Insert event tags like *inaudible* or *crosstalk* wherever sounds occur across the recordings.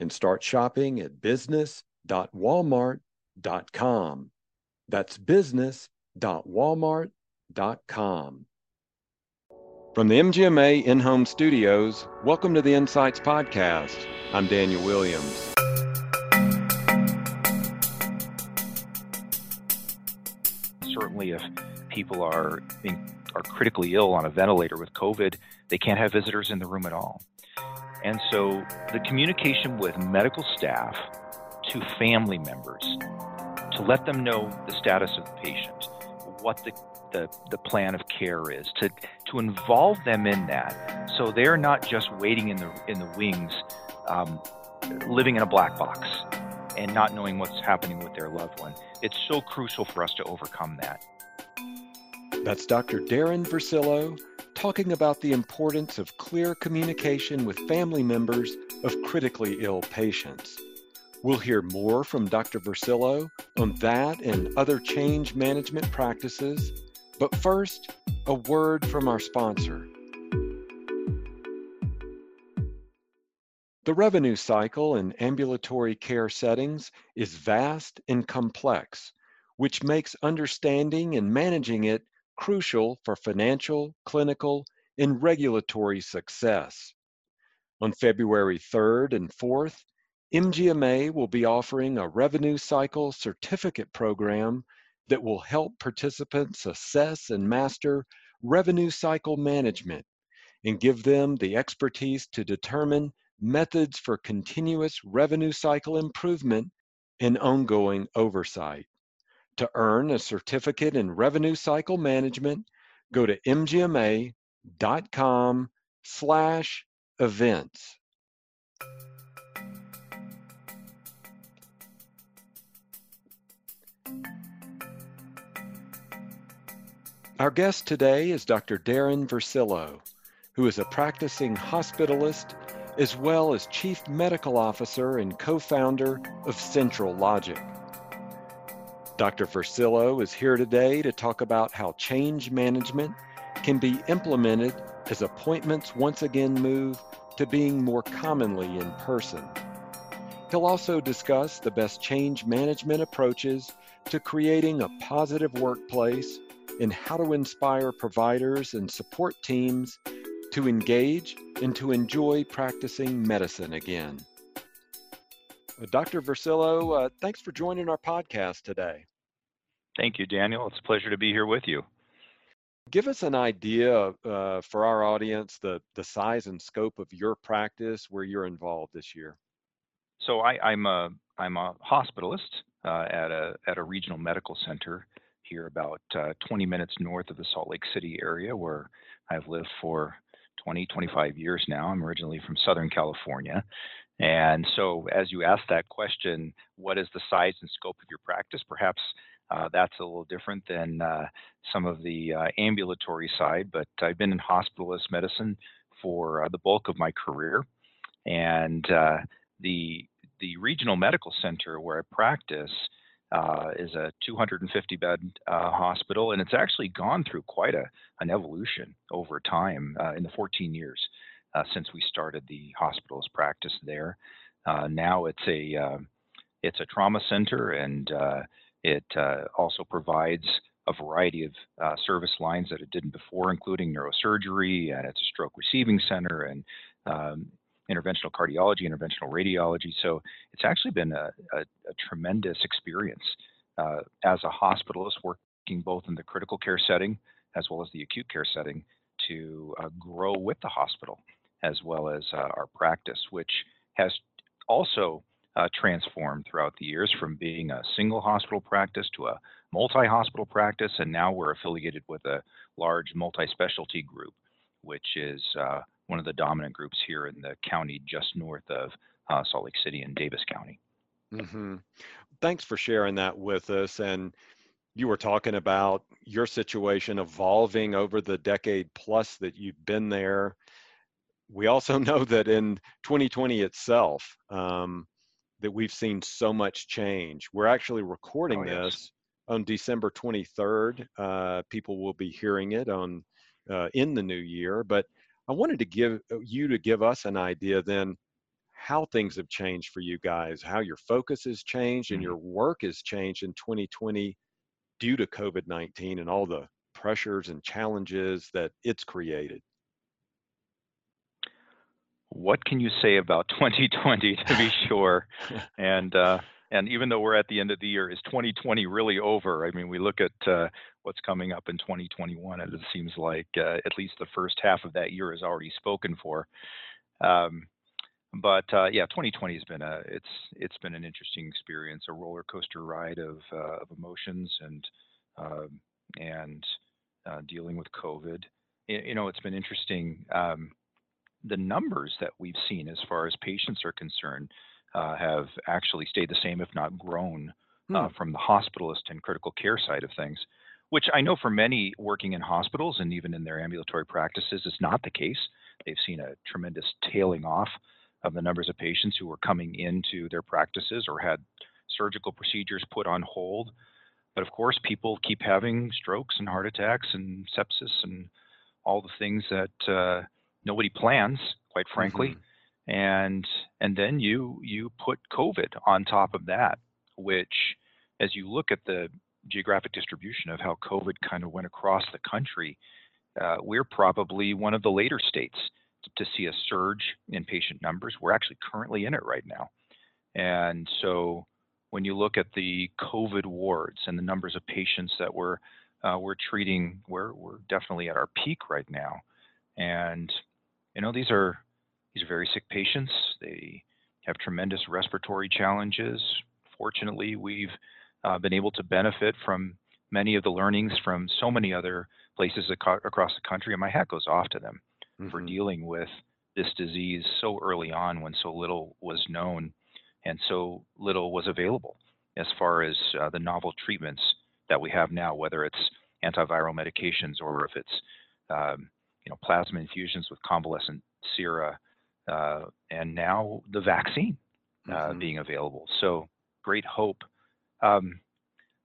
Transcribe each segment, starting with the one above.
and start shopping at business.walmart.com. That's business.walmart.com. From the MGMA in home studios, welcome to the Insights Podcast. I'm Daniel Williams. Certainly, if people are, are critically ill on a ventilator with COVID, they can't have visitors in the room at all. And so the communication with medical staff to family members to let them know the status of the patient, what the, the, the plan of care is, to, to involve them in that so they're not just waiting in the, in the wings, um, living in a black box and not knowing what's happening with their loved one. It's so crucial for us to overcome that. That's Dr. Darin Vercillo talking about the importance of clear communication with family members of critically ill patients. We'll hear more from Dr. Vercillo on that and other change management practices. But first, a word from our sponsor. The revenue cycle in ambulatory care settings is vast and complex, which makes understanding and managing it crucial for financial, clinical, and regulatory success. On February 3rd and 4th, MGMA will be offering a revenue cycle certificate program that will help participants assess and master revenue cycle management and give them the expertise to determine methods for continuous revenue cycle improvement and ongoing oversight. To earn a certificate in revenue cycle management, go to mgma.com slash events. Our guest today is Dr. Darin Vercillo, who is a practicing hospitalist as well as Chief Medical Officer and co-founder of Central Logic. Dr. Vercillo is here today to talk about how change management can be implemented as appointments once again move to being more commonly in person. He'll also discuss the best change management approaches to creating a positive workplace and how to inspire providers and support teams to engage and to enjoy practicing medicine again. Dr. Vercillo, uh, thanks for joining our podcast today. Thank you, Daniel. It's a pleasure to be here with you. Give us an idea uh, for our audience the the size and scope of your practice, where you're involved this year. So I, am a I'm a hospitalist uh, at a at a regional medical center here, about uh, 20 minutes north of the Salt Lake City area, where I've lived for 20 25 years now. I'm originally from Southern California, and so, as you asked that question, what is the size and scope of your practice? Perhaps uh, that's a little different than uh, some of the uh, ambulatory side, but I've been in hospitalist medicine for uh, the bulk of my career. And uh, the, the regional medical center where I practice is a 250 bed hospital, and it's actually gone through quite a, an evolution over time in the 14 years since we started the hospitalist practice there. now it's a it's a trauma center and it uh, also provides a variety of uh, service lines that it didn't before, including neurosurgery, and it's a stroke receiving center and um, interventional cardiology, interventional radiology. So it's actually been a, a, a tremendous experience uh, as a hospitalist working both in the critical care setting as well as the acute care setting to uh, grow with the hospital as well as uh, our practice, which has also uh, transformed throughout the years from being a single hospital practice to a multi hospital practice. And now we're affiliated with a large multi specialty group, which is uh, one of the dominant groups here in the county just north of uh, Salt Lake City in Davis County. Mm-hmm. Thanks for sharing that with us. And you were talking about your situation evolving over the decade plus that you've been there. We also *laughs* know that in 2020 itself, um, that we've seen so much change. We're actually recording oh, yes. this on December 23rd. Uh, people will be hearing it on uh, in the new year. But I wanted to give uh, you to give us an idea then how things have changed for you guys, how your focus has changed and mm-hmm. your work has changed in 2020 due to COVID 19 and all the pressures and challenges that it's created. What can you say about *laughs* 2020 to be *laughs* sure? and uh, and even though we're at the end of the year, is 2020 really over? I mean, we look at uh, what's coming up in 2021, and it seems like uh, at least the first half of that year is already spoken for. Um, but uh, yeah, 2020 has been a it's it's been an interesting experience, a roller coaster ride of uh, of emotions and um, and uh, dealing with COVID. You, you know, it's been interesting. Um, the numbers that we've seen as far as patients are concerned uh, have actually stayed the same, if not grown, uh, hmm. from the hospitalist and critical care side of things. Which I know for many working in hospitals and even in their ambulatory practices is not the case. They've seen a tremendous tailing off of the numbers of patients who were coming into their practices or had surgical procedures put on hold. But of course, people keep having strokes and heart attacks and sepsis and all the things that uh, nobody plans, quite frankly. Mm-hmm. And and then you you put COVID on top of that, which, as you look at the geographic distribution of how COVID kind of went across the country, uh, we're probably one of the later states to see a surge in patient numbers. We're actually currently in it right now. And so when you look at the COVID wards and the numbers of patients that we're uh, we're treating, we're we're definitely at our peak right now. And you know these are these are very sick patients. They have tremendous respiratory challenges. Fortunately, we've uh, been able to benefit from many of the learnings from so many other places across the country, and my hat goes off to them mm-hmm. for dealing with this disease so early on when so little was known and so little was available as far as uh, the novel treatments that we have now, whether it's antiviral medications or if it's um, you know plasma infusions with convalescent sera, uh, and now the vaccine uh, mm-hmm. being available. So great hope. Um,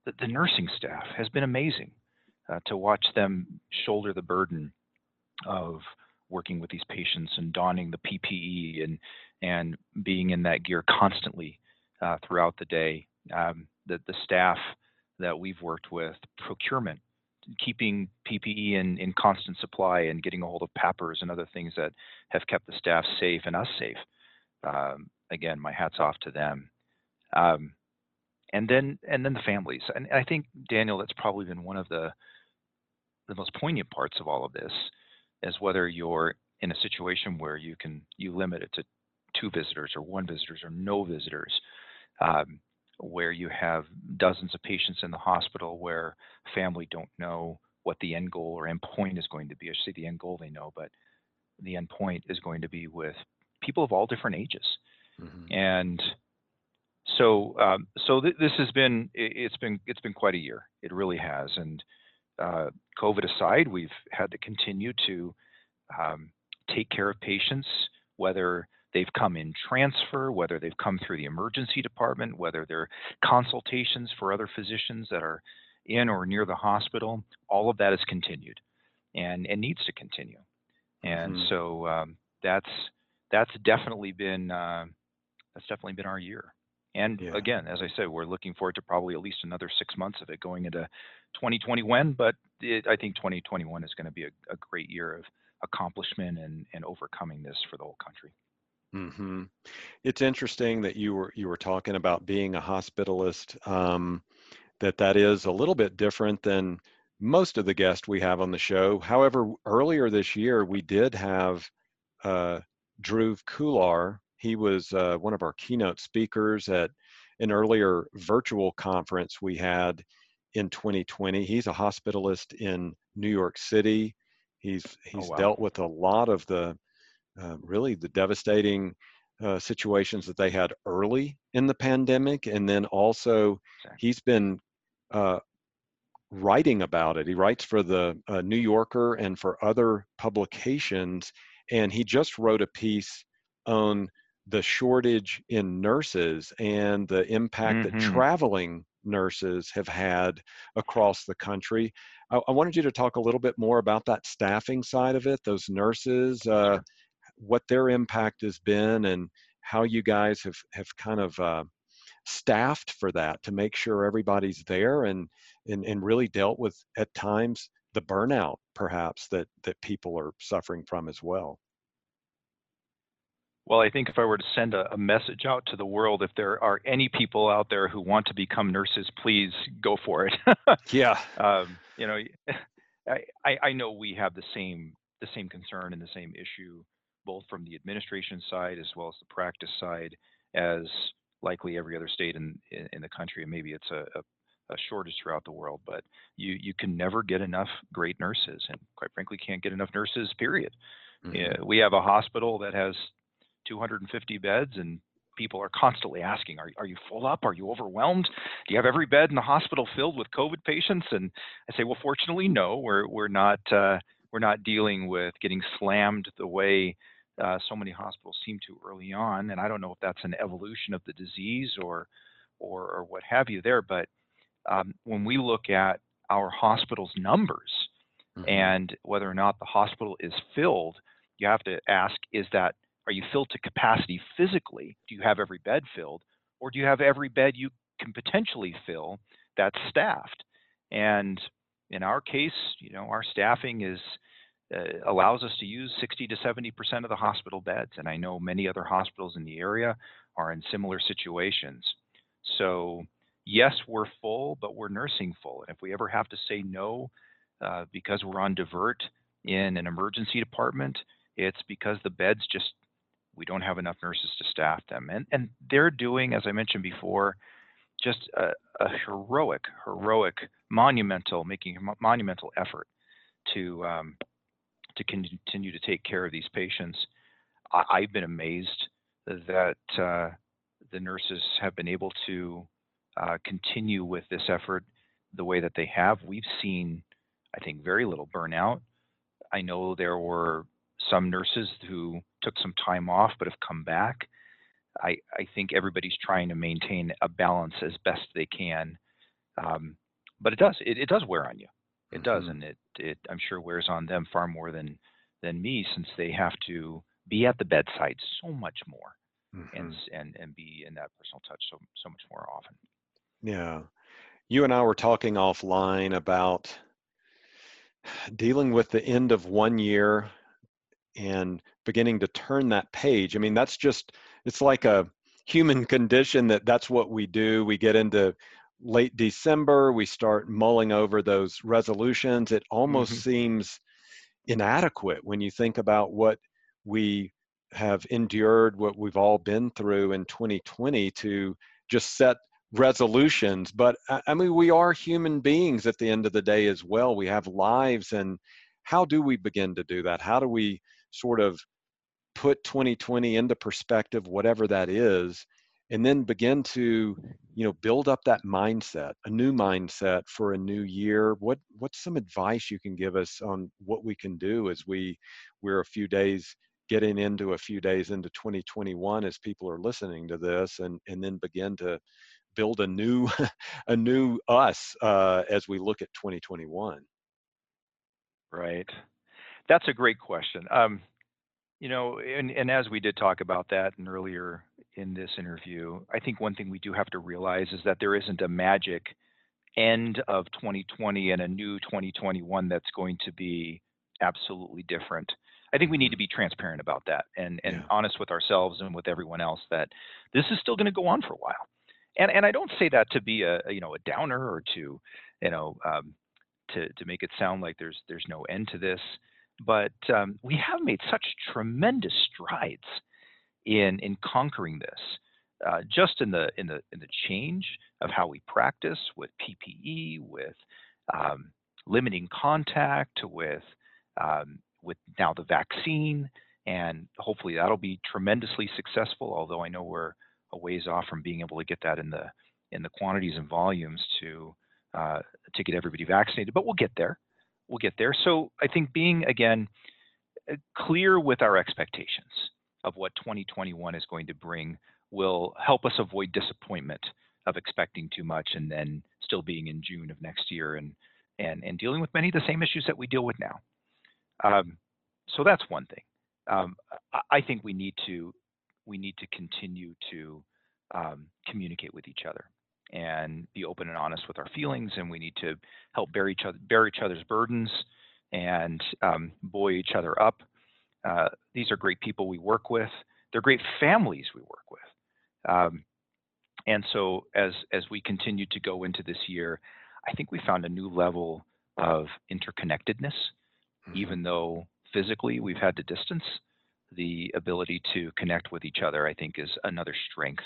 the, the, nursing staff has been amazing uh, to watch them shoulder the burden of working with these patients and donning the PPE and and being in that gear constantly uh, throughout the day. Um, the the staff that we've worked with, procurement, keeping PPE in, in constant supply and getting a hold of PAPRs and other things that have kept the staff safe and us safe. Um, again, my hats off to them. Um, and then and then the families. And I think Daniel, that's probably been one of the the most poignant parts of all of this is whether you're in a situation where you can you limit it to two visitors or one visitors or no visitors, um, where you have dozens of patients in the hospital where family don't know what the end goal or end point is going to be. I should say the end goal they know, but the end point is going to be with people of all different ages. Mm-hmm. And so, um, so th- this has been it, has been it's been quite a year. It really has, and uh, COVID aside, we've had to continue to um, take care of patients, whether they've come in transfer, whether they've come through the emergency department, whether they're consultations for other physicians that are in or near the hospital. All of that has continued and, and needs to continue. And mm-hmm. so um, that's that's definitely been uh, that's definitely been our year. And yeah. again, as I said, we're looking forward to probably at least another six months of it going into 2021. But it, I think 2021 is going to be a, a, great year of accomplishment and, and overcoming this for the whole country. Mm-hmm. It's interesting that you were you were talking about being a hospitalist. Um, that that is a little bit different than most of the guests we have on the show. However, earlier this year we did have uh, Dhruv Khullar he was uh, one of our keynote speakers at an earlier virtual conference we had in 2020. He's a hospitalist in New York City. He's oh, he's oh, wow. dealt with a lot of the uh, really the devastating uh, situations that they had early in the pandemic, and then also he's been uh, writing about it. He writes for the uh, New Yorker and for other publications, and he just wrote a piece on the shortage in nurses and the impact mm-hmm. that traveling nurses have had across the country. I, I, wanted you to talk a little bit more about that staffing side of it, those nurses, uh, what their impact has been, and how you guys have have kind of uh, staffed for that to make sure everybody's there and, and and really dealt with at times the burnout perhaps that that people are suffering from as well. Well, I think if I were to send a, a, message out to the world, if there are any people out there who want to become nurses, please go for it. yeah. *laughs* Um, you know, *laughs* I, I know we have the same the same concern and the same issue, both from the administration side as well as the practice side, as likely every other state in in, in the country. And maybe it's a, a a shortage throughout the world, but you you can never get enough great nurses, and quite frankly, can't get enough nurses. Period. Mm-hmm. Yeah, we have a hospital that has 250 beds and people are constantly asking, are, are you full up? Are you overwhelmed? Do you have every bed in the hospital filled with COVID patients? And I say, well, fortunately, no, we're, we're not, uh, we're not dealing with getting slammed the way uh, so many hospitals seem to early on. And I don't know if that's an evolution of the disease or, or, or what have you there. But um, when we look at our hospital's numbers mm-hmm. and whether or not the hospital is filled, you have to ask, is that are you filled to capacity physically? Do you have every bed filled? Or do you have every bed you can potentially fill that's staffed? And in our case, you know, our staffing is uh, allows us to use 60 to 70 percent of the hospital beds, and I know many other hospitals in the area are in similar situations. So yes, we're full, but we're nursing full, and if we ever have to say no uh, because we're on divert in an emergency department, it's because the beds just we don't have enough nurses to staff them. And, and they're doing, as I mentioned before, just a, a heroic, heroic, monumental, making a monumental effort to, um, to continue to take care of these patients. I, have been amazed that uh, the nurses have been able to uh, continue with this effort the way that they have. We've seen, I think, very little burnout. I know there were some nurses who took some time off but have come back. I, I think everybody's trying to maintain a balance as best they can. Um, but it does, it, it, does wear on you. It mm-hmm. does, and it, it I'm sure wears on them far more than than me since they have to be at the bedside so much more mm-hmm. and and and be in that personal touch so so much more often. Yeah. You and I were talking offline about *sighs* dealing with the end of one year and beginning to turn that page. I mean, that's just, it's like a human *laughs* condition that that's what we do. We get into late December, we start mulling over those resolutions. It almost mm-hmm. seems inadequate when you think about what we have endured, what we've all been through in 2020 to just set resolutions. But I mean, we are human beings at the end of the day as well. We have lives. And how do we begin to do that? How do we sort of put 2020 into perspective, whatever that is, and then begin to, you know, build up that mindset, a new mindset for a new year. What what's some advice you can give us on what we can do as we we're a few days getting into a few days into 2021 as people are listening to this and and then begin to build a new *laughs* a new us uh, as we look at 2021 right that's a great question. Um, you know, and, and as we did talk about that in earlier in this interview, I think one thing we do have to realize is that there isn't a magic end of 2020 and a new 2021 that's going to be absolutely different. I think we need to be transparent about that and, and yeah. honest with ourselves and with everyone else that this is still going to go on for a while. And and I don't say that to be a, a you know a downer or to you know um, to to make it sound like there's there's no end to this but um, we have made such tremendous strides in in conquering this. Uh, just in the in the in the change of how we practice with PPE, with um, limiting contact, with um, with now the vaccine, and hopefully that'll be tremendously successful. Although I know we're a ways off from being able to get that in the in the quantities and volumes to uh, to get everybody vaccinated, but we'll get there. We'll get there. So I think being again uh, clear with our expectations of what 2021 is going to bring will help us avoid disappointment of expecting too much and then still being in June of next year and and and dealing with many of the same issues that we deal with now. Um, so that's one thing. Um, I, think we need to we need to continue to um, communicate with each other and be open and honest with our feelings, and we need to help bear each other bear each other's burdens and um, buoy each other up. Uh, these are great people we work with. They're great families we work with. Um, and so as as we continue to go into this year, I think we found a new level of interconnectedness, mm-hmm. even though physically we've had to distance. The ability to connect with each other, I think, is another strength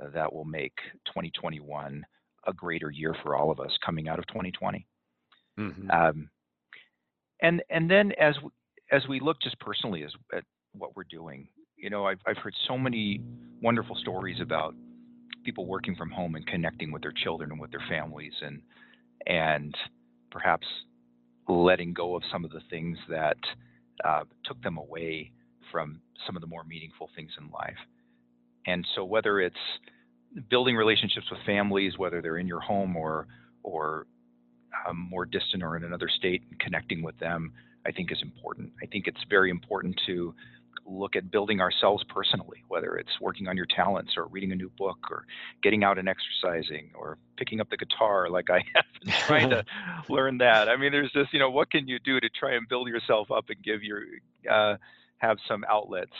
uh, that will make 2021 a greater year for all of us coming out of 2020. Mm-hmm. Um, and and then as we, as we look just personally as at what we're doing, you know, I've I've heard so many wonderful stories about people working from home and connecting with their children and with their families and and perhaps letting go of some of the things that uh, took them away from some of the more meaningful things in life. And so whether it's building relationships with families, whether they're in your home or or um, more distant or in another state, and connecting with them, I think is important. I think it's very important to look at building ourselves personally, whether it's working on your talents or reading a new book or getting out and exercising or picking up the guitar like I *laughs* have been trying to *laughs* learn that. I mean, there's just, you know, what can you do to try and build yourself up and give your, uh, have some outlets.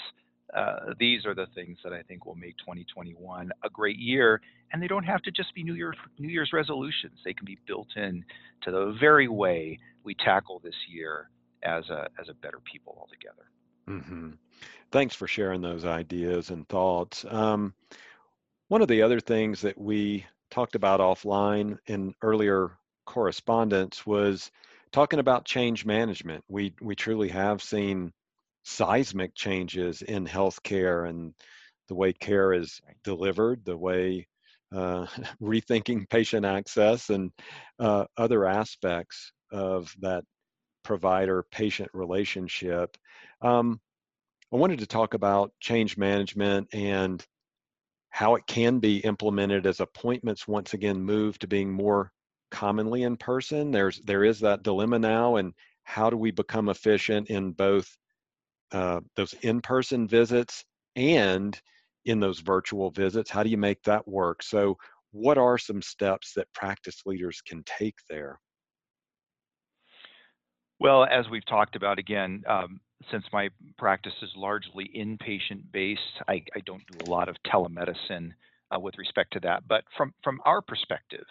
Uh, these are the things that I think will make 2021 a great year, and they don't have to just be New Year's New Year's resolutions. They can be built in to the very way we tackle this year as a as a better people altogether. Mm-hmm. Thanks for sharing those ideas and thoughts. Um, one of the other things that we talked about offline in earlier correspondence was talking about change management. We we truly have seen seismic changes in healthcare and the way care is delivered, the way uh, *laughs* rethinking patient access and uh, other aspects of that provider patient relationship. Um, I wanted to talk about change management and how it can be implemented as appointments once again move to being more commonly in person. There's there is that dilemma now, and how do we become efficient in both uh, those in-person visits and in those virtual visits? How do you make that work? So, what are some steps that practice leaders can take there? Well, as we've talked about again, um, since my practice is largely inpatient based, I, I don't do a lot of telemedicine uh, with respect to that. But from from our perspective,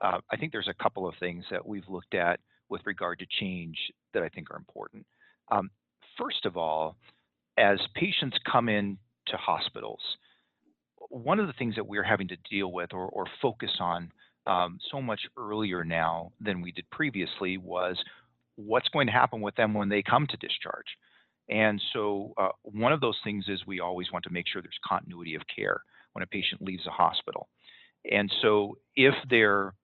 uh, I think there's a couple of things that we've looked at with regard to change that I think are important. Um, first of all, as patients come in to hospitals, one of the things that we're having to deal with or, or focus on um, so much earlier now than we did previously was what's going to happen with them when they come to discharge. And so, uh, one of those things is we always want to make sure there's continuity of care when a patient leaves a hospital. And so, if their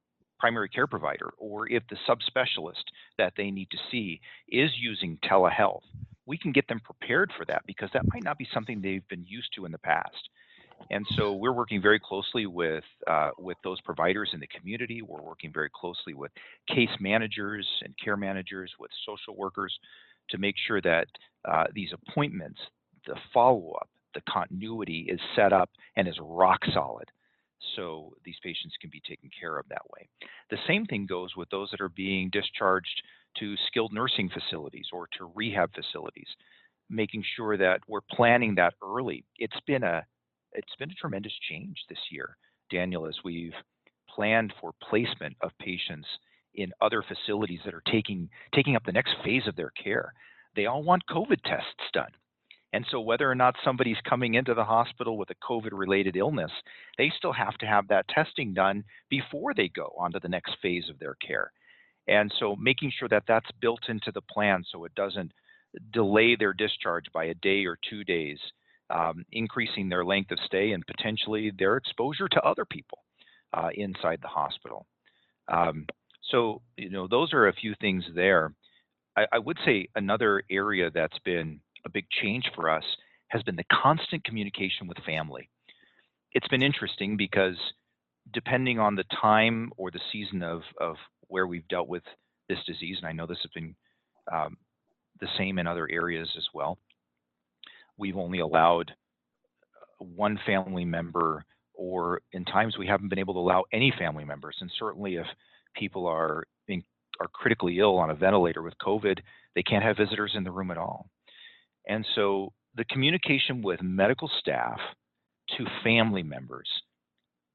primary care provider or if the subspecialist that they need to see is using telehealth, we can get them prepared for that because that might not be something they've been used to in the past. And so we're working very closely with uh, with those providers in the community. We're working very closely with case managers and care managers, with social workers, to make sure that uh, these appointments, the follow up, the continuity is set up and is rock solid. So these patients can be taken care of that way. The same thing goes with those that are being discharged to skilled nursing facilities or to rehab facilities, making sure that we're planning that early. It's been a it's been a tremendous change this year, Daniel, as we've planned for placement of patients in other facilities that are taking taking up the next phase of their care. They all want COVID tests done. And so whether or not somebody's coming into the hospital with a COVID related illness, they still have to have that testing done before they go on to the next phase of their care. And so making sure that that's built into the plan so it doesn't delay their discharge by a day or two days, um, increasing their length of stay and potentially their exposure to other people uh, inside the hospital. Um, so, you know, those are a few things there. I, I would say another area that's been a big change for us has been the constant communication with family. It's been interesting because depending on the time or the season of, of where we've dealt with this disease, and I know this has been um, the same in other areas as well, we've only allowed uh, one family member, or in times we haven't been able to allow any family members. And certainly, if people are being, are critically ill on a ventilator with COVID, they can't have visitors in the room at all. And so, the communication with medical staff to family members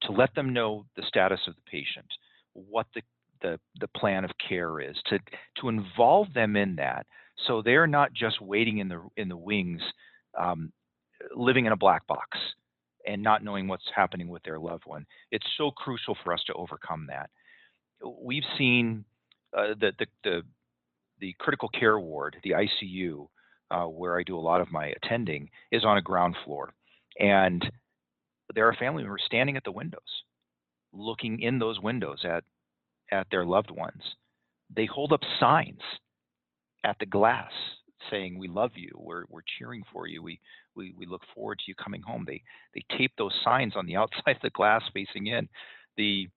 to let them know the status of the patient, what the the, the plan of care is, to to involve them in that, so they're not just waiting in the in the wings, um, living in a black box and not knowing what's happening with their loved one. It's so crucial for us to overcome that. We've seen uh, the, the, the the critical care ward, the ICU, uh, where I do a lot of my attending, is on a ground floor, and there are family members standing at the windows, looking in those windows at at their loved ones. They hold up signs at the glass saying, "We love you. We're we're cheering for you. We we we look forward to you coming home." They they tape those signs on the *laughs* outside of the glass facing in. The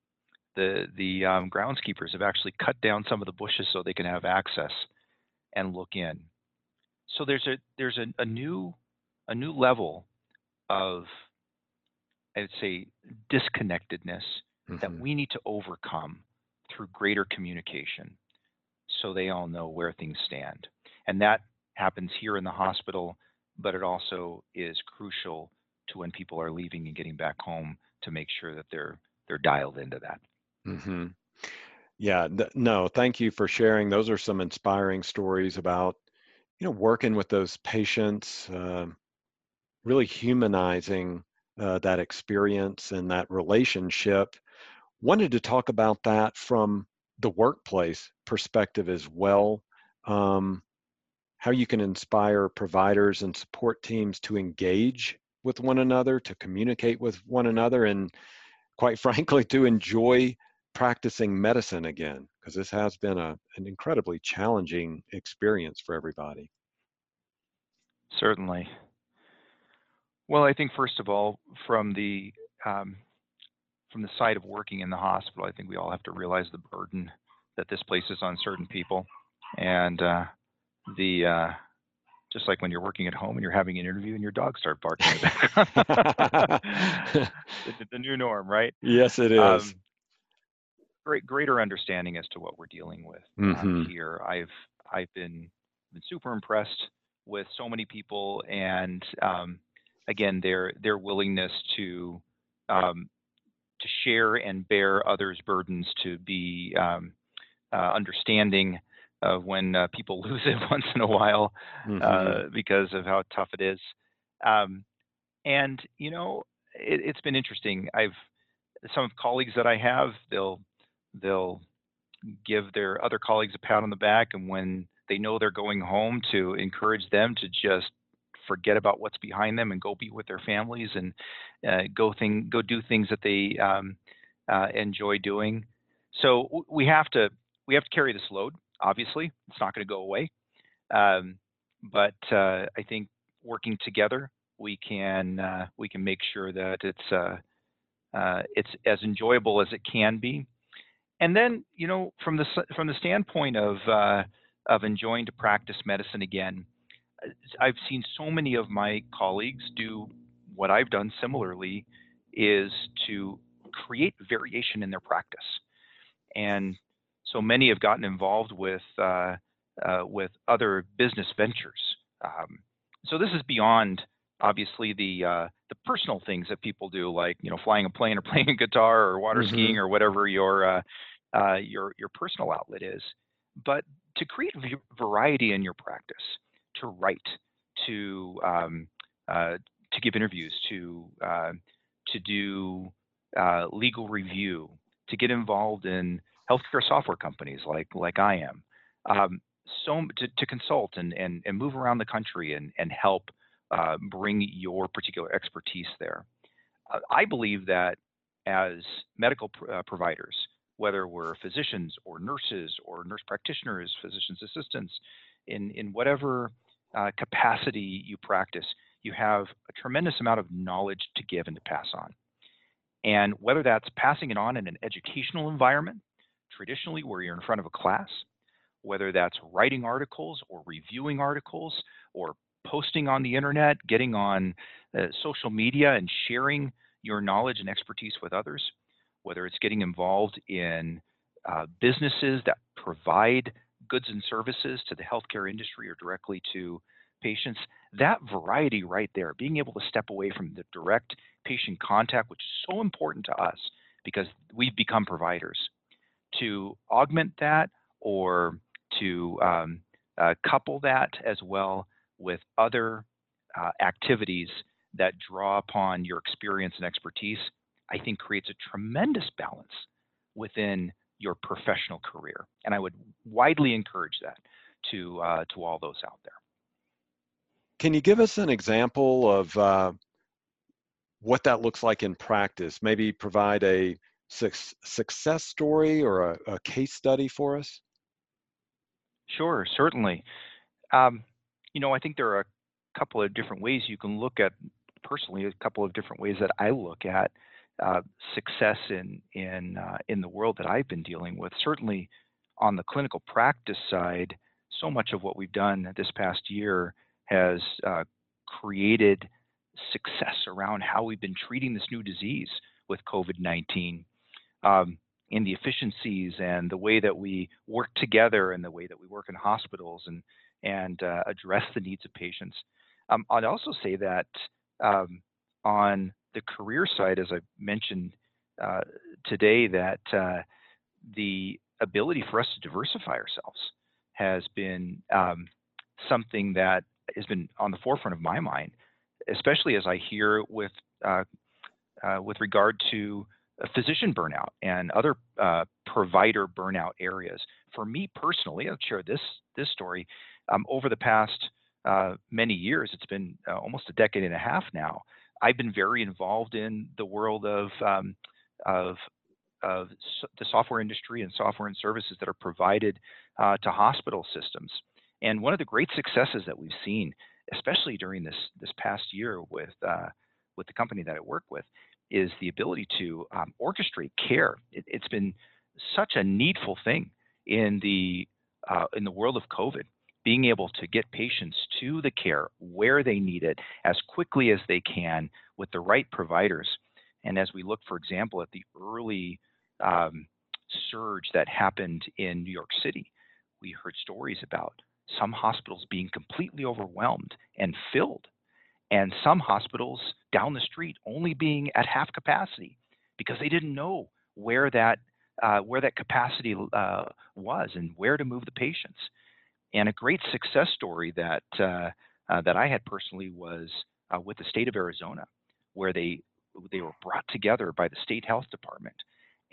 the the um, groundskeepers have actually cut down some of the bushes so they can have access and look in. So there's a there's a, a new a new level of I'd say disconnectedness mm-hmm. that we need to overcome through greater communication so they all know where things stand. And that happens here in the hospital, but it also is crucial to when people are leaving and getting back home to make sure that they're they're dialed into that. Mm-hmm. Yeah, th- no, thank you for sharing. Those are some inspiring stories about you know working with those patients, uh, really humanizing uh, that experience and that relationship. Wanted to talk about that from the workplace perspective as well. Um, how you can inspire providers and support teams to engage with one another, to communicate with one another, and quite *laughs* frankly, to enjoy practicing medicine again, because this has been a, an incredibly challenging experience for everybody. Certainly. Well, I think first of all, from the um, from the side of working in the hospital, I think we all have to realize the burden that this places on certain people, and uh, the uh, just like when you're working at home and you're having an interview and your dog start barking. the, *laughs* the, new norm, right? Yes, it is. Um, great, greater understanding as to what we're dealing with um, mm-hmm. here. I've I've been been super impressed with so many people and um, again their their willingness to um, to share and bear others' burdens, to be um, uh, understanding of when uh, people *laughs* lose it once in a while mm-hmm. uh, because of how tough it is. Um, and you know, it, it's been interesting. I've some colleagues that I have, they'll they'll give their other colleagues a pat on the back, and when they know they're going home, to encourage them to just forget about what's behind them and go be with their families and uh, go thing go do things that they um, uh, enjoy doing. So we have to we have to carry this load. Obviously, it's not going to go away, um, but uh, I think working together we can uh, we can make sure that it's uh, uh, it's as enjoyable as it can be. And then you know from the from the standpoint of of enjoying to practice medicine again I've seen so many of my colleagues do what I've done similarly is to create variation in their practice. And so many have gotten involved with uh, uh, with other business ventures. Um, so this is beyond obviously the uh, the personal things that people do, like you know flying a plane or *laughs* playing a guitar or water mm-hmm. skiing or whatever your uh, uh, your your personal outlet is. But to create variety in your practice, to write, to um, uh, to give interviews, to uh, to do uh, legal review, to get involved in healthcare software companies like like I am. Um, so to, to consult and, and, and move around the country and, and help uh, bring your particular expertise there. Uh, I believe that as medical pr- uh, providers, whether we're physicians or nurses or nurse practitioners, physician's assistants, in, in whatever uh, capacity you practice, you have a tremendous amount of knowledge to give and to pass on. And whether that's passing it on in an educational environment, traditionally where you're in front of a class, whether that's writing articles or reviewing articles or posting on the internet, getting on uh, social media and sharing your knowledge and expertise with others, whether it's getting involved in uh, businesses that provide goods and services to the healthcare industry or directly to patients, that variety right there, being able to step away from the direct patient contact, which is so important to us because we've become providers, to augment that or to um, uh, couple that as well with other uh, activities that draw upon your experience and expertise, I think creates a tremendous balance within your professional career. And I would widely encourage that to, uh, to all those out there. Can you give us an example of uh, what that looks like in practice? Maybe provide a success story or a, a case study for us? Sure, certainly. Um, you know, I think there are a couple of different ways you can look at personally a couple of different ways that I look at uh, success in in uh, in the world that I've been dealing with. Certainly, on the clinical practice side, so much of what we've done this past year has uh, created success around how we've been treating this new disease with COVID-19. Um, in the efficiencies and the way that we work together and the way that we work in hospitals and and uh, address the needs of patients. Um, I'd also say that um, on the career side, as I mentioned uh, today, that uh, the ability for us to diversify ourselves has been um, something that has been on the forefront of my mind, especially as I hear with uh, uh with regard to physician burnout and other uh, provider burnout areas. For me personally, I'll share this this story. Um, over the past uh, many years, it's been uh, almost a decade and a half now. I've been very involved in the world of um, of of the software industry and software and services that are provided uh, to hospital systems. And one of the great successes that we've seen, especially during this this past year with uh, with the company that I work with, is the ability to um, orchestrate care. It, has been such a needful thing in the uh, in the world of COVID, being able to get patients to the care where they need it as quickly as they can with the right providers. And as we look, for example, at the early um, surge that happened in New York City, we heard stories about some hospitals being completely overwhelmed and filled and some hospitals down the street only being at half capacity because they didn't know where that uh, where that capacity uh, was and where to move the patients. And a great success story that uh, uh that I had personally was uh, with the state of Arizona, where they they were brought together by the state health department,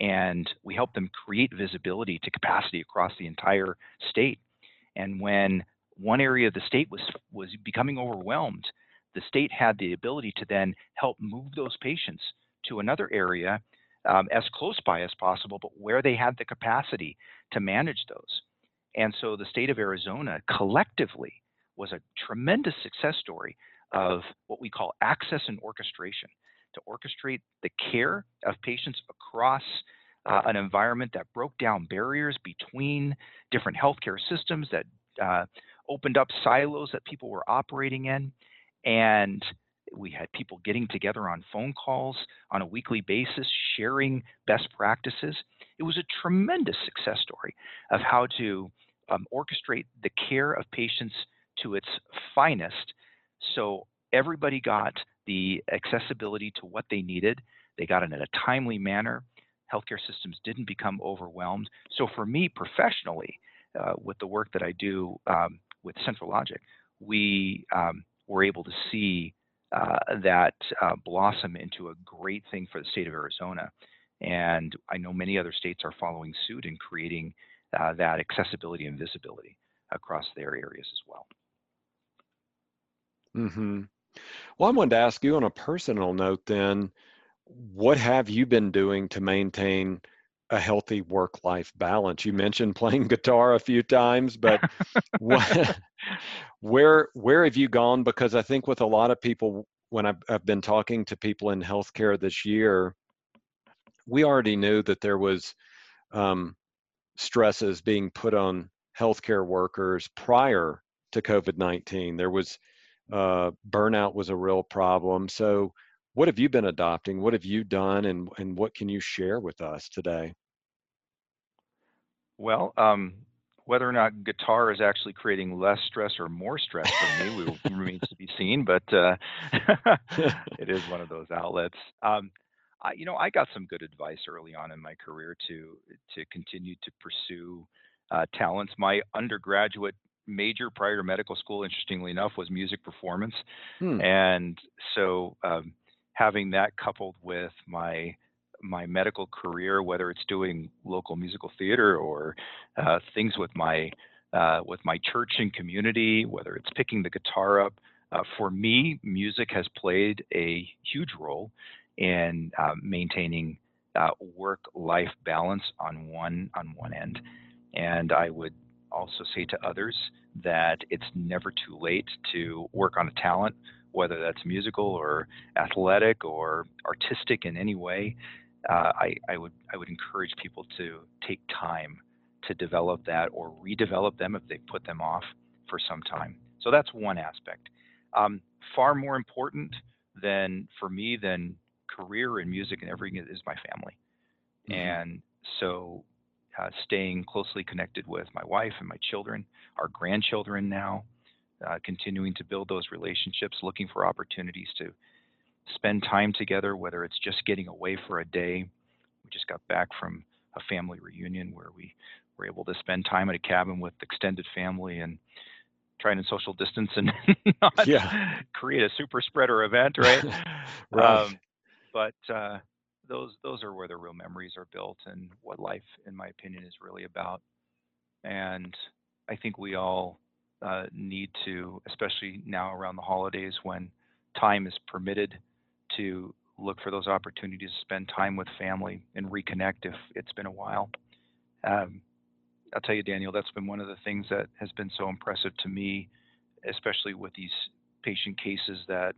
and we helped them create visibility to capacity across the entire state. And when one area of the state was was becoming overwhelmed, the state had the ability to then help move those patients to another area um, as close by as possible, but where they had the capacity to manage those. And so the state of Arizona collectively was a tremendous success story of what we call access and orchestration to orchestrate the care of patients across uh, an environment that broke down barriers between different healthcare systems, that uh, opened up silos that people were operating in, and we had people getting together on phone calls on a weekly basis, sharing best practices. It was a tremendous success story of how to um, orchestrate the care of patients to its finest. So everybody got the accessibility to what they needed. They got it in a timely manner. Healthcare systems didn't become overwhelmed. So for me professionally, uh, with the work that I do um, with Central Logic, we um, were able to see uh, that uh, blossom into a great thing for the state of Arizona. And I know many other states are following suit in creating uh, that accessibility and visibility across their areas as well. Mm-hmm. Well, I wanted to ask you on a personal note then, what have you been doing to maintain a healthy work-life balance? You mentioned playing *laughs* guitar a few times, but *laughs* what, *laughs* where where have you gone? Because I think with a lot of people, when I've, I've been talking to people in healthcare this year, we already knew that there was um, stresses being put on healthcare workers prior to COVID-19. There was uh, burnout was a real problem. So, what have you been adopting? What have you done, and and what can you share with us today? Well, um, whether or not guitar is actually creating less stress or more stress for me will, remains to be seen, but uh, *laughs* *laughs* it is one of those outlets. Um, I, you know, I got some good advice early on in my career to to continue to pursue uh, talents. My undergraduate major prior to medical school, interestingly enough, was music performance, Hmm. and so um, having that coupled with my my medical career, whether it's doing local musical theater or uh, things with my uh, with my church and community, whether it's picking the guitar up. Uh, for me, music has played a huge role in uh, maintaining uh, work-life balance on one on one end, and I would also say to others that it's never too late to work on a talent, whether that's musical or athletic or artistic in any way uh, I, I would I would encourage people to take time to develop that or redevelop them if they put them off for some time. So that's one aspect. Um, far more important than for me than career and music and everything is my family. Mm-hmm. And so uh, staying closely connected with my wife and my children, our grandchildren now, uh, continuing to build those relationships, looking for opportunities to spend time together, whether it's just getting away for a day. We just got back from a family reunion where we were able to spend time at a cabin with extended family and trying to social distance and *laughs* not yeah. create a super spreader event, right? *laughs* right. Um, but uh, those those are where the real memories are built and what life, in my opinion, is really about. And I think we all uh, need to, especially now around the holidays when time is permitted, to look for those opportunities to spend time with family and reconnect if it's been a while. Um, I'll tell you, Daniel, that's been one of the things that has been so impressive to me, especially with these patient cases that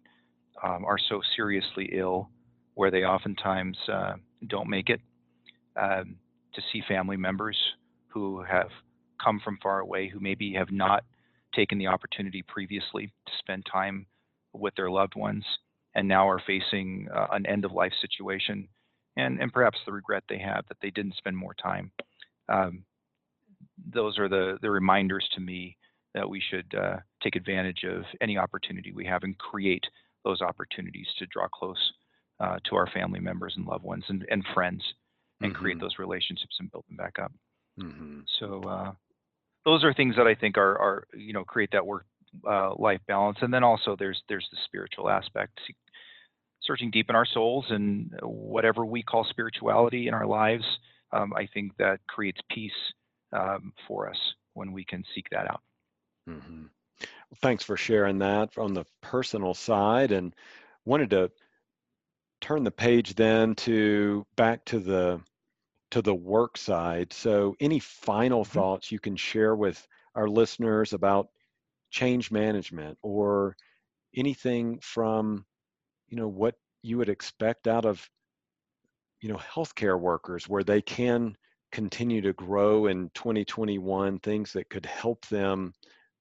um, are so seriously ill, where they oftentimes uh, don't make it. Um, to see family members who have come from far away, who maybe have not taken the opportunity previously to spend time with their loved ones, and now are facing uh, an end of life situation and, and perhaps the regret they have that they didn't spend more time. Um, those are the, the reminders to me that we should uh, take advantage of any opportunity we have and create those opportunities to draw close uh, to our family members and loved ones and, and friends and mm-hmm. create those relationships and build them back up. Mm-hmm. So uh, those are things that I think are, are you know create that work uh, life balance, and then also there's there's the spiritual aspect, searching deep in our souls and whatever we call spirituality in our lives. Um, I think that creates peace um, for us when we can seek that out. Mm-hmm. Well, thanks for sharing that on the personal side, and wanted to turn the page then to back to the to the work side. So, any final mm-hmm. thoughts you can share with our listeners about change management or anything from you know what you would expect out of you know healthcare workers where they can continue to grow in 2021 things that could help them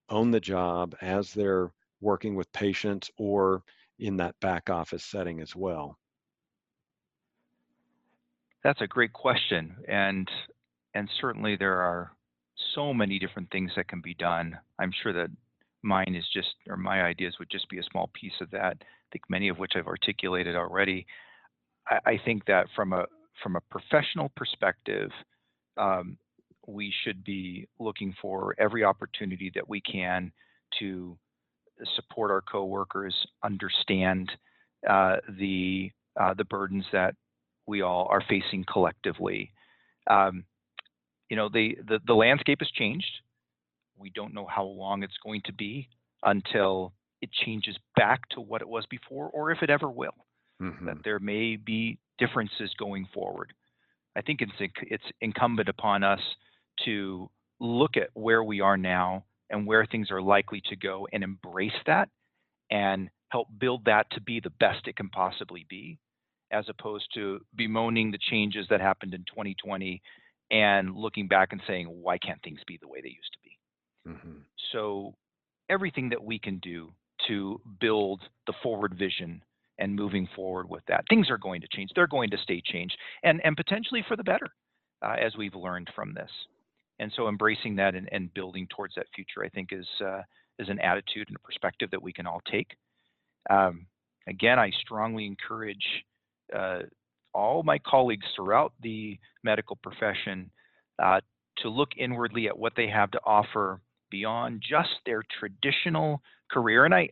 own the job as they're working with patients or in that back office setting as well that's a great question and and certainly there are so many different things that can be done i'm sure that mine is just, or my ideas would just be a small piece of that. I think many of which I've articulated already. I, I think that from a from a professional perspective, um, we should be looking for every opportunity that we can to support our coworkers, understand uh, the uh, the burdens that we all are facing collectively. Um, you know, the, the the landscape has changed We don't know how long it's going to be until it changes back to what it was before, or if it ever will. Mm-hmm. That there may be differences going forward. I think it's it's incumbent upon us to look at where we are now and where things are likely to go and embrace that and help build that to be the best it can possibly be as opposed to bemoaning the changes that happened in 2020 and looking back and saying why can't things be the way they used to be mm-hmm. so everything that we can do to build the forward vision and moving forward with that. Things are going to change. They're going to stay changed and, and potentially for the better uh, as we've learned from this. And so embracing that and, and building towards that future, I think, is, uh, is an attitude and a perspective that we can all take. Um, again, I strongly encourage uh, all my colleagues throughout the medical profession uh, to look inwardly at what they have to offer beyond just their traditional career. And I,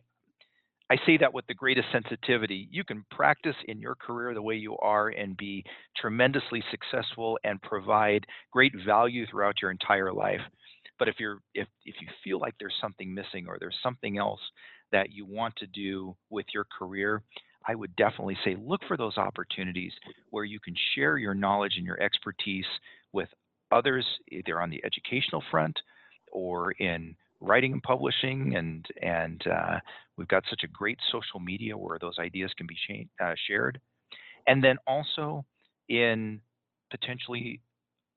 I say that with the greatest sensitivity. You can practice in your career the way you are and be tremendously successful and provide great value throughout your entire life. But if you're if if you feel like there's something missing or there's something else that you want to do with your career, I would definitely say look for those opportunities where you can share your knowledge and your expertise with others, either on the educational front or in writing and publishing, and and uh, we've got such a great social media where those ideas can be sh- uh, shared, and then also in potentially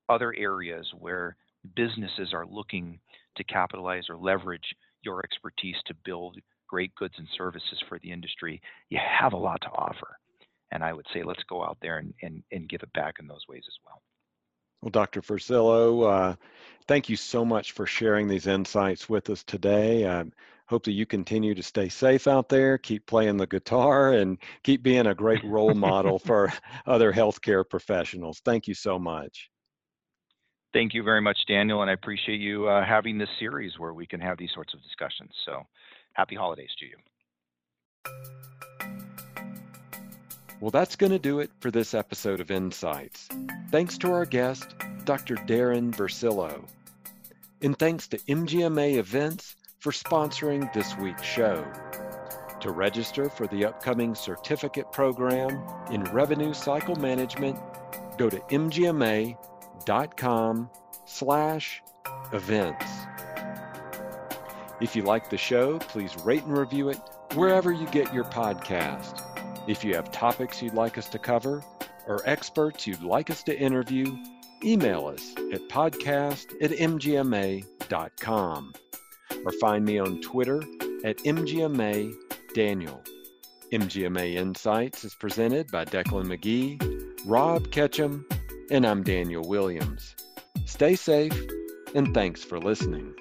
other areas where businesses are looking to capitalize or leverage your expertise to build great goods and services for the industry, you have a lot to offer. And I would say let's go out there and, and, and give it back in those ways as well. Well, Dr. Vercillo, uh, thank you so much for sharing these insights with us today. I hope that you continue to stay safe out there, keep playing the guitar, and keep being a great role model *laughs* for other healthcare professionals. Thank you so much. Thank you very much, Daniel, and I appreciate you uh, having this series where we can have these sorts of discussions. So, happy holidays to you. Well, that's going to do it for this episode of Insights. Thanks to our guest, Dr. Darin Vercillo. And thanks to MGMA Events for sponsoring this week's show. To register for the upcoming certificate program in revenue cycle management, go to mgma.com slash events. If you like the show, please rate and review it wherever you get your podcast. If you have topics you'd like us to cover or experts you'd like us to interview, email us at podcast at mgma.com or find me on Twitter at mgma daniel. MGMA Insights is presented by Decklan McGee, Rob Ketcham, and I'm Daniel Williams. Stay safe and thanks for listening.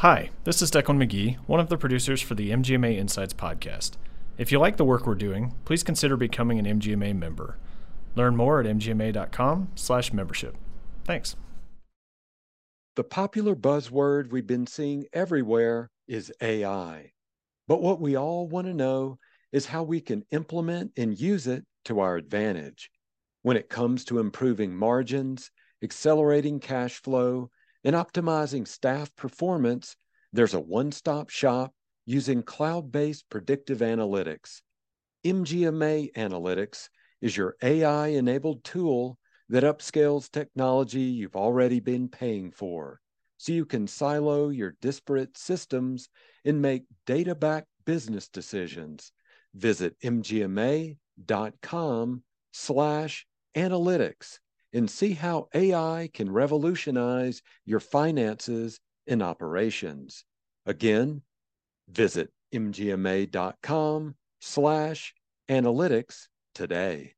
Hi, this is Decklan McGee, one of the producers for the MGMA Insights podcast. If you like the work we're doing, please consider becoming an MGMA member. Learn more at mgma.com/membership. Thanks. The popular buzzword we've been seeing everywhere is AI. But what we all want to know is how we can implement and use it to our advantage. When it comes to improving margins, accelerating cash flow, in optimizing staff performance, there's a one stop shop using cloud based predictive analytics. MGMA Analytics is your AI enabled tool that upscales technology you've already been paying for so you can silo your disparate systems and make data backed business decisions. Visit mgma.com slash analytics and see how AI can revolutionize your finances and operations. Again, visit mgma.com slash analytics today.